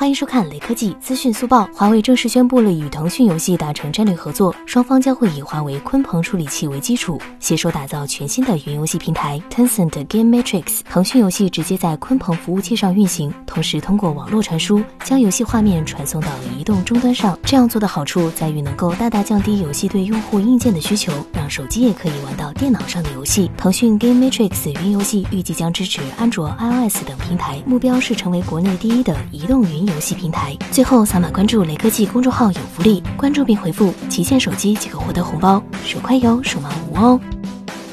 欢迎收看雷科技资讯速报。华为正式宣布了与腾讯游戏达成战略合作，双方将会以华为鲲鹏处理器为基础，携手打造全新的云游戏平台 Tencent Game Matrix。腾讯游戏直接在鲲鹏服务器上运行，同时通过网络传输将游戏画面传送到移动终端上。这样做的好处在于能够大大降低游戏对用户硬件的需求，让手机也可以玩到电脑上的游戏。腾讯 Game Matrix 云游戏预计将支持安卓、iOS 等平台，目标是成为国内第一的移动云游戏平台。最后扫码关注雷科技公众号有福利，关注并回复“旗舰手机”即可获得红包，手快有，手慢无哦。